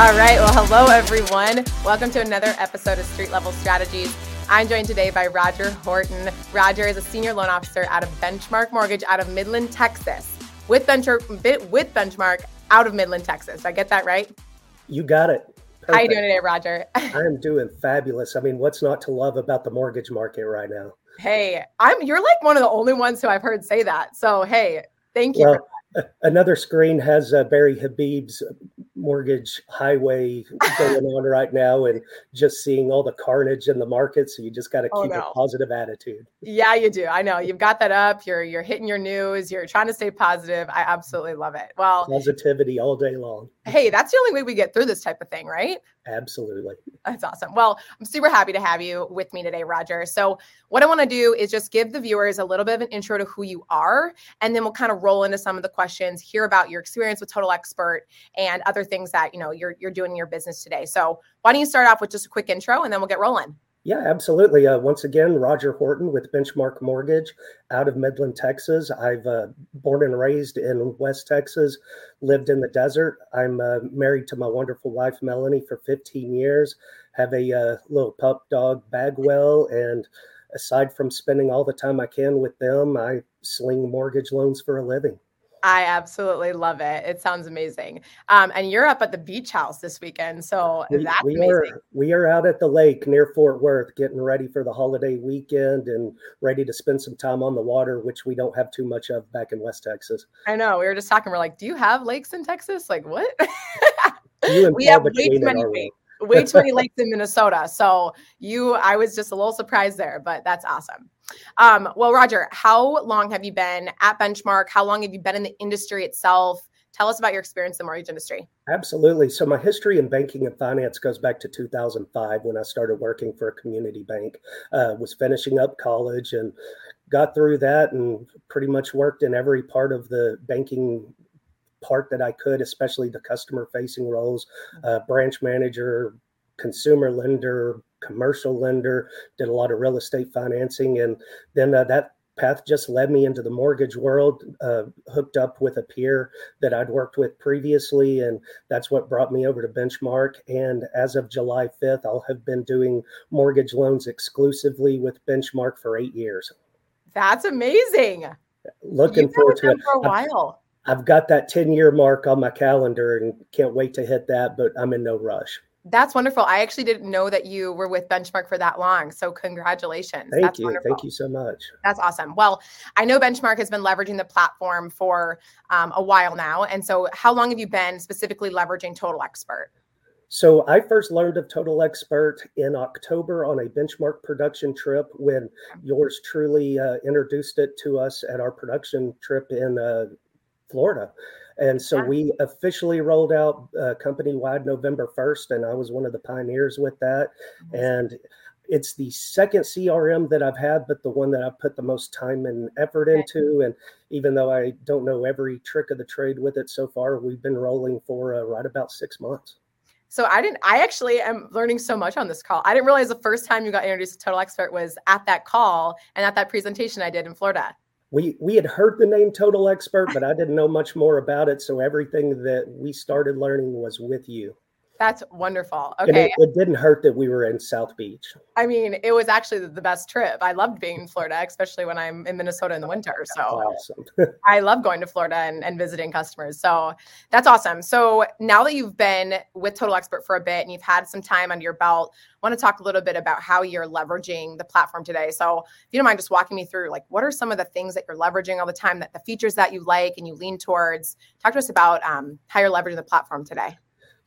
All right. Well, hello, everyone. Welcome to another episode of Street Level Strategies. I'm joined today by Rodger Horton. Rodger is a senior loan officer out of Benchmark Mortgage out of Midland, Texas, with, Benchmark, with Benchmark out of Midland, Texas. I get that right? You got it. Perfect. How you doing today, Rodger? I am doing fabulous. I mean, what's not to love about the mortgage market right now? Hey, I'm you're like one of the only ones who I've heard say that. So hey, thank you. Well, another screen has uh, Barry Habib's mortgage highway going on right now and just seeing all the carnage in the market so you just got to oh, keep no. a positive attitude. Yeah you do. I know. You've got that up. You're you're hitting your news. You're trying to stay positive. I absolutely love it. Well positivity all day long. Hey that's the only way we get through this type of thing right absolutely that's awesome well i'm super happy to have you with me today rodger so what i want to do is just give the viewers a little bit of an intro to who you are and then we'll kind of roll into some of the questions hear about your experience with total expert and other things that you know you're you're doing in your business today. So why don't you start off with just a quick intro and then we'll get rolling. Yeah, absolutely. Uh, once again, Rodger Horton with Benchmark Mortgage out of Midland, Texas. I've uh, born and raised in West Texas, lived in the desert. I'm uh, married to my wonderful wife, Melanie, for 15 years. Have a uh, little pup dog, Bagwell. And aside from spending all the time I can with them, I sling mortgage loans for a living. I absolutely love it. It sounds amazing. Um, and you're up at the beach house this weekend, so we, that's we amazing. Are, we are out at the lake near Fort Worth, getting ready for the holiday weekend and ready to spend some time on the water, which we don't have too much of back in West Texas. I know. We were just talking. We're like, "Do you have lakes in Texas?" Like, what? we have way too many lakes. Way too many lakes in Minnesota. So you, I was just a little surprised there, but that's awesome. Um, well, Rodger, how long have you been at Benchmark? How long have you been in the industry itself? Tell us about your experience in the mortgage industry. Absolutely. So, my history in banking and finance goes back to 2005 when I started working for a community bank. Uh, was finishing up college and got through that and pretty much worked in every part of the banking part that I could, especially the customer facing roles, uh, branch manager, consumer lender, commercial lender, did a lot of real estate financing. And then uh, that path just led me into the mortgage world, uh, hooked up with a peer that I'd worked with previously. And that's what brought me over to Benchmark. And as of July 5th, I'll have been doing mortgage loans exclusively with Benchmark for eight years. That's amazing. Looking forward to it for a while. I've, I've got that 10 year mark on my calendar and can't wait to hit that, but I'm in no rush. That's wonderful. I actually didn't know that you were with Benchmark for that long. So congratulations. Thank That's you. Wonderful. Thank you so much. That's awesome. Well, I know Benchmark has been leveraging the platform for um, a while now. And so how long have you been specifically leveraging Total Expert? So I first learned of Total Expert in October on a benchmark production trip when yours truly uh, introduced it to us at our production trip in uh, Florida. And so we officially rolled out uh, company wide November 1st, and I was one of the pioneers with that. And it's the second CRM that I've had, but the one that I've put the most time and effort into. And even though I don't know every trick of the trade with it so far, we've been rolling for uh, right about six months. So I didn't. I actually am learning so much on this call. I didn't realize the first time you got introduced to Total Expert was at that call and at that presentation I did in Florida we we had heard the name total expert but i didn't know much more about it so everything that we started learning was with you that's wonderful. Okay. It, it, didn't hurt that we were in South Beach. I mean, it was actually the best trip. I loved being in Florida, especially when I'm in Minnesota in the winter. So awesome. I love going to Florida and, and visiting customers. So that's awesome. So now that you've been with Total Expert for a bit and you've had some time under your belt, I want to talk a little bit about how you're leveraging the platform today. So if you don't mind just walking me through, like, what are some of the things that you're leveraging all the time, that the features that you like and you lean towards? Talk to us about um, how you're leveraging the platform today.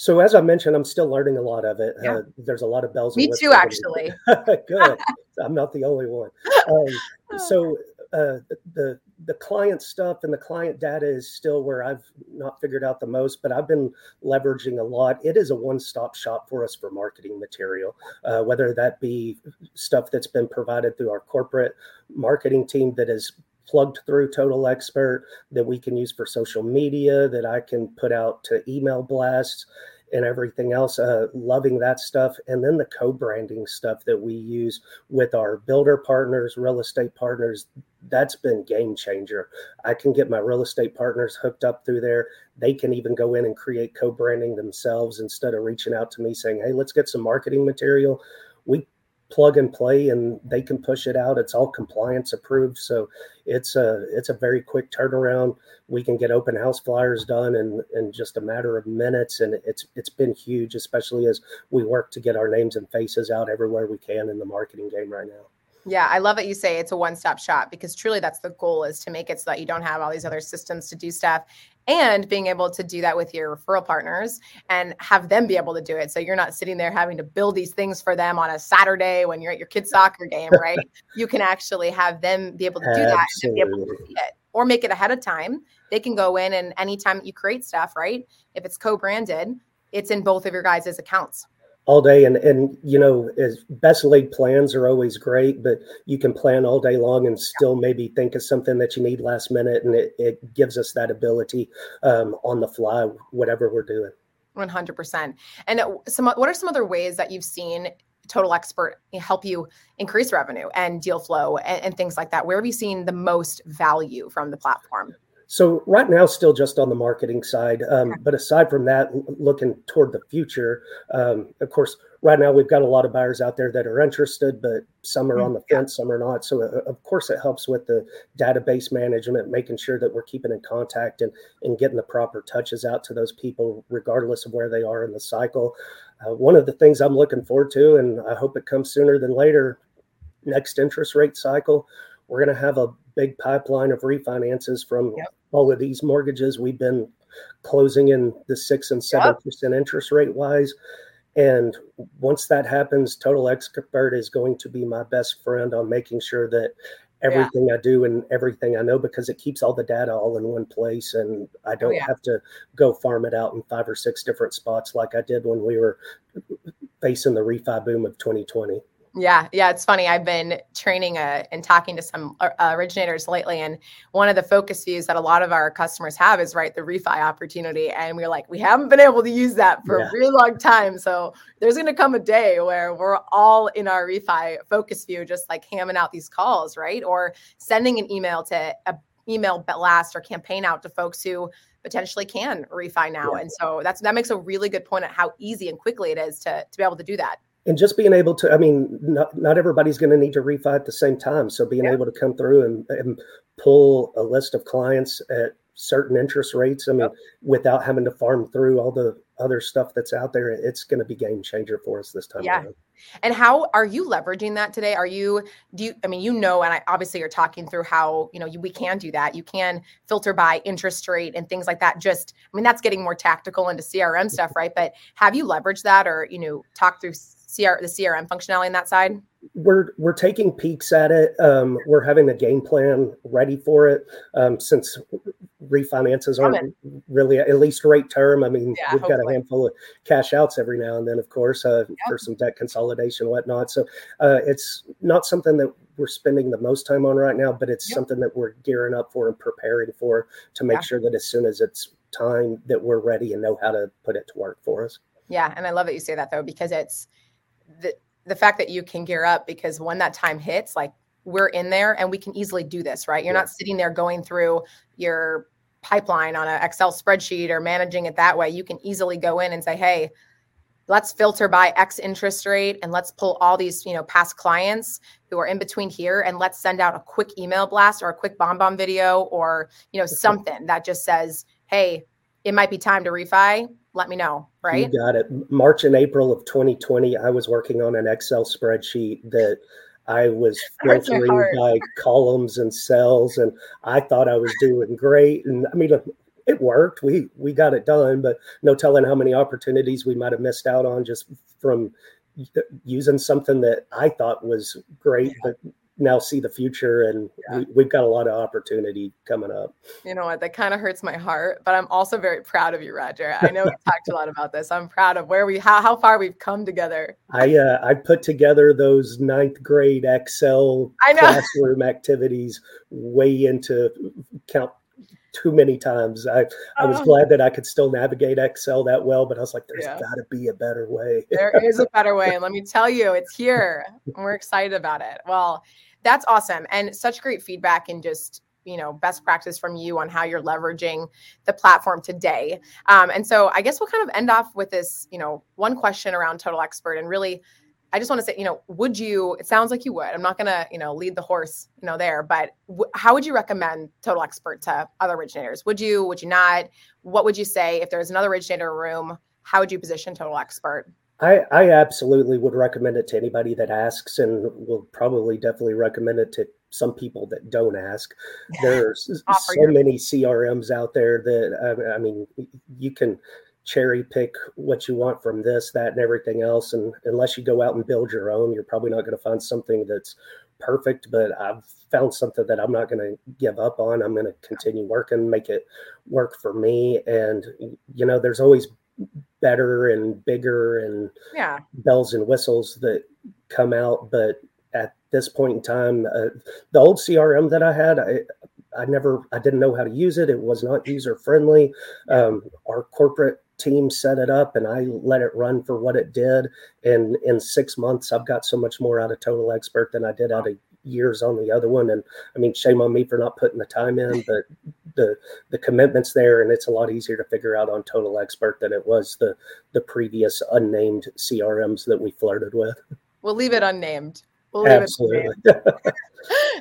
So as I mentioned, I'm still learning a lot of it. Yeah. Uh, there's a lot of bells. Me too, actually. Good. I'm not the only one. Um, so uh, the the client stuff and the client data is still where I've not figured out the most, but I've been leveraging a lot. It is a one stop shop for us for marketing material, uh, whether that be stuff that's been provided through our corporate marketing team that is plugged through Total Expert that we can use for social media, that I can put out to email blasts. and everything else. Uh, loving that stuff, and then the co-branding stuff that we use with our builder partners, real estate partners. That's been game changer. I can get my real estate partners hooked up through there. They can even go in and create co-branding themselves instead of reaching out to me saying, "Hey, let's get some marketing material." We plug and play and they can push it out. It's all compliance approved. So it's a it's a very quick turnaround. We can get open house flyers done in in just a matter of minutes. And it's it's been huge especially as we work to get our names and faces out everywhere we can in the marketing game right now. Yeah, I love that you say it's a one-stop shop because truly that's the goal is to make it so that you don't have all these other systems to do stuff and being able to do that with your referral partners and have them be able to do it. So you're not sitting there having to build these things for them on a Saturday when you're at your kid's soccer game, right? you can actually have them be able to do that and be able to see it or make it ahead of time. They can go in and anytime you create stuff, right? If it's co-branded, it's in both of your guys' accounts all day. And and you know as best laid plans are always great but you can plan all day long and still maybe think of something that you need last minute and it, it gives us that ability um, on the fly whatever we're doing. 100% and some what are some other ways that you've seen total expert help you increase revenue and deal flow and, and things like that? Where have you seen the most value from the platform so right now, still just on the marketing side. Um, but aside from that, looking toward the future, um, of course, right now we've got a lot of buyers out there that are interested, but some are mm-hmm. on the fence, some are not. So uh, of course, it helps with the database management, making sure that we're keeping in contact and and getting the proper touches out to those people, regardless of where they are in the cycle. Uh, one of the things I'm looking forward to, and I hope it comes sooner than later, next interest rate cycle, we're going to have a big pipeline of refinances from yep all of these mortgages we've been closing in the six and seven yep. percent interest rate wise. And once that happens, Total Expert is going to be my best friend on making sure that everything yeah. I do and everything I know because it keeps all the data all in one place and I oh, don't oh, yeah. have to go farm it out in five or six different spots like I did when we were facing the refi boom of 2020. Yeah, yeah, it's funny. I've been training uh, and talking to some uh, originators lately, and one of the focus views that a lot of our customers have is right the refi opportunity, and we're like, we haven't been able to use that for yeah. a really long time. So there's going to come a day where we're all in our refi focus view, just like hamming out these calls, right, or sending an email to a email blast or campaign out to folks who potentially can refi now, yeah. and so that's that makes a really good point at how easy and quickly it is to to be able to do that and just being able to i mean not, not everybody's going to need to refi at the same time so being yeah. able to come through and, and, pull a list of clients at certain interest rates i mean yep. without having to farm through all the other stuff that's out there it's going to be game changer for us this time yeah around. and how are you leveraging that today are you do you i mean you know and I, obviously you're talking through how you know you, we can do that you can filter by interest rate and things like that just i mean that's getting more tactical into crm stuff right but have you leveraged that or you know talk through CR the CRM functionality on that side? We're we're taking peeks at it. Um, we're having a game plan ready for it. Um, since refinances aren't really at least rate term. I mean, yeah, we've hopefully. got a handful of cash outs every now and then, of course, uh, yep. for some debt consolidation whatnot. So uh, it's not something that we're spending the most time on right now, but it's yep. something that we're gearing up for and preparing for to make yeah. sure that as soon as it's time that we're ready and know how to put it to work for us. Yeah, and I love that you say that though because it's the the fact that you can gear up because when that time hits, like we're in there and we can easily do this, right? You're yeah. not sitting there going through your pipeline on an Excel spreadsheet or managing it that way. You can easily go in and say, hey, let's filter by X interest rate and let's pull all these, you know, past clients who are in between here and let's send out a quick email blast or a quick BombBomb video or, you know, something that just says, hey, it might be time to refi let me know. Right. You got it. March and April of 2020, I was working on an Excel spreadsheet that I was filtering by columns and cells, and I thought I was doing great. And I mean, it worked. We we got it done, but no telling how many opportunities we might have missed out on just from uh, using something that I thought was great, but now see the future and yeah. we, have got a lot of opportunity coming up you know what that kind of hurts my heart but i'm also very proud of you rodger i know we talked a lot about this i'm proud of where we how, how far we've come together i uh, i put together those ninth grade excel classroom activities way into count too many times. I, I was oh. glad that I could still navigate Excel that well, but I was like, there's yeah. got to be a better way. there is a better way. And let me tell you, it's here. We're excited about it. Well, that's awesome. And such great feedback and just you know best practice from you on how you're leveraging the platform today um, and so i guess we'll kind of end off with this you know one question around total expert and really I just want to say, you know, would you? It sounds like you would. I'm not gonna, you know, lead the horse, you know, there. But w- how would you recommend Total Expert to other originators? Would you? Would you not? What would you say if there's another originator room? How would you position Total Expert? I, I absolutely would recommend it to anybody that asks, and will probably definitely recommend it to some people that don't ask. There's so many CRMs out there that uh, I mean, you can cherry pick what you want from this, that, and everything else. And unless you go out and build your own, you're probably not going to find something that's perfect. But I've found something that I'm not going to give up on. I'm going to continue working, make it work for me. And, you know, there's always better and bigger and yeah. bells and whistles that come out. But at this point in time, uh, the old CRM that I had, I, I never, I didn't know how to use it. It was not user friendly. Um, our corporate team set it up and I let it run for what it did. And in six months, I've got so much more out of Total Expert than I did out of years on the other one. And I mean, shame on me for not putting the time in, but the the commitments there, and it's a lot easier to figure out on Total Expert than it was the the previous unnamed CRMs that we flirted with. We'll leave it unnamed. We'll Absolutely.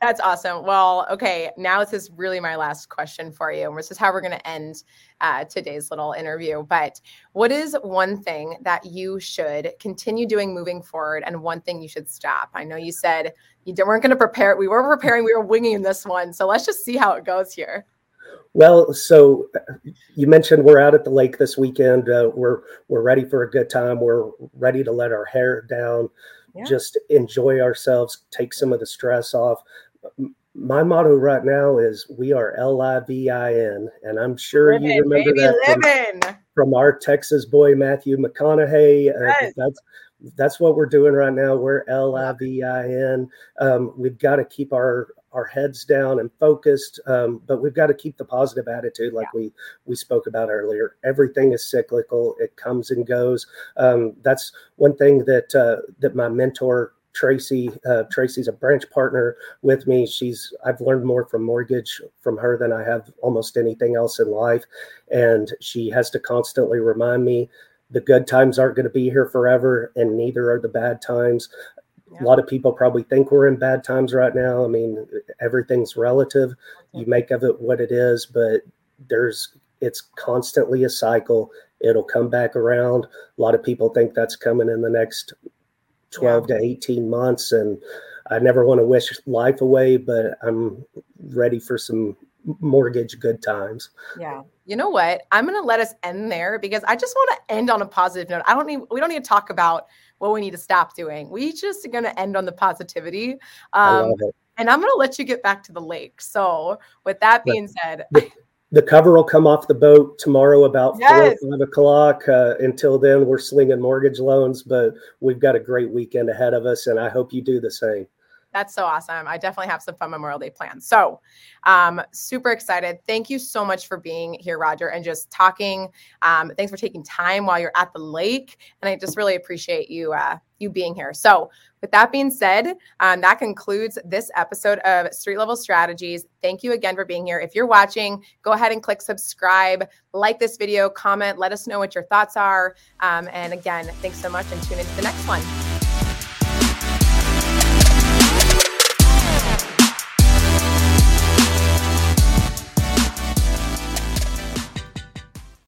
That's awesome. Well, okay. Now this is really my last question for you. This is how we're going to end uh, today's little interview. But what is one thing that you should continue doing moving forward, and one thing you should stop? I know you said you weren't going to prepare. We weren't preparing. We were winging this one. So let's just see how it goes here. Well, so you mentioned we're out at the lake this weekend. Uh, we're we're ready for a good time. We're ready to let our hair down yeah. just enjoy ourselves, take some of the stress off. My motto right now is we are L I V I N, and I'm sure living, you remember that from, from, our Texas boy Matthew McConaughey. Uh, yes. Uh, that's that's what we're doing right now. We're L I V I N. Um, we've got to keep our our heads down and focused um, but we've got to keep the positive attitude like yeah. we we spoke about earlier everything is cyclical it comes and goes um, that's one thing that uh, that my mentor Tracy. Uh, Tracy's a branch partner with me. She's I've learned more from mortgage from her than I have almost anything else in life, and she has to constantly remind me the good times aren't going to be here forever, and neither are the bad times. A lot of people probably think we're in bad times right now. I mean, everything's relative. You make of it what it is, but there's it's constantly a cycle. It'll come back around. A lot of people think that's coming in the next 12 yeah. to 18 months and I never want to wish life away, but I'm ready for some mortgage good times. Yeah. You know what? I'm going to let us end there because I just want to end on a positive note. I don't need we don't need to talk about what we need to stop doing. We just are going to end on the positivity. Um, and I'm going to let you get back to the lake. So, with that being said, the, the, cover will come off the boat tomorrow about yes. four five o'clock. Uh, until then, we're slinging mortgage loans, but we've got a great weekend ahead of us, and I hope you do the same. That's so awesome. I definitely have some fun Memorial Day plans. So, um, super excited. Thank you so much for being here, Rodger, and just talking. Um, thanks for taking time while you're at the lake, and I just really appreciate you uh, you being here. So, with that being said, um, that concludes this episode of Street Level Strategies. Thank you again for being here. If you're watching, go ahead and click subscribe, like this video, comment, let us know what your thoughts are. Um, and again, thanks so much, and tune into the next one.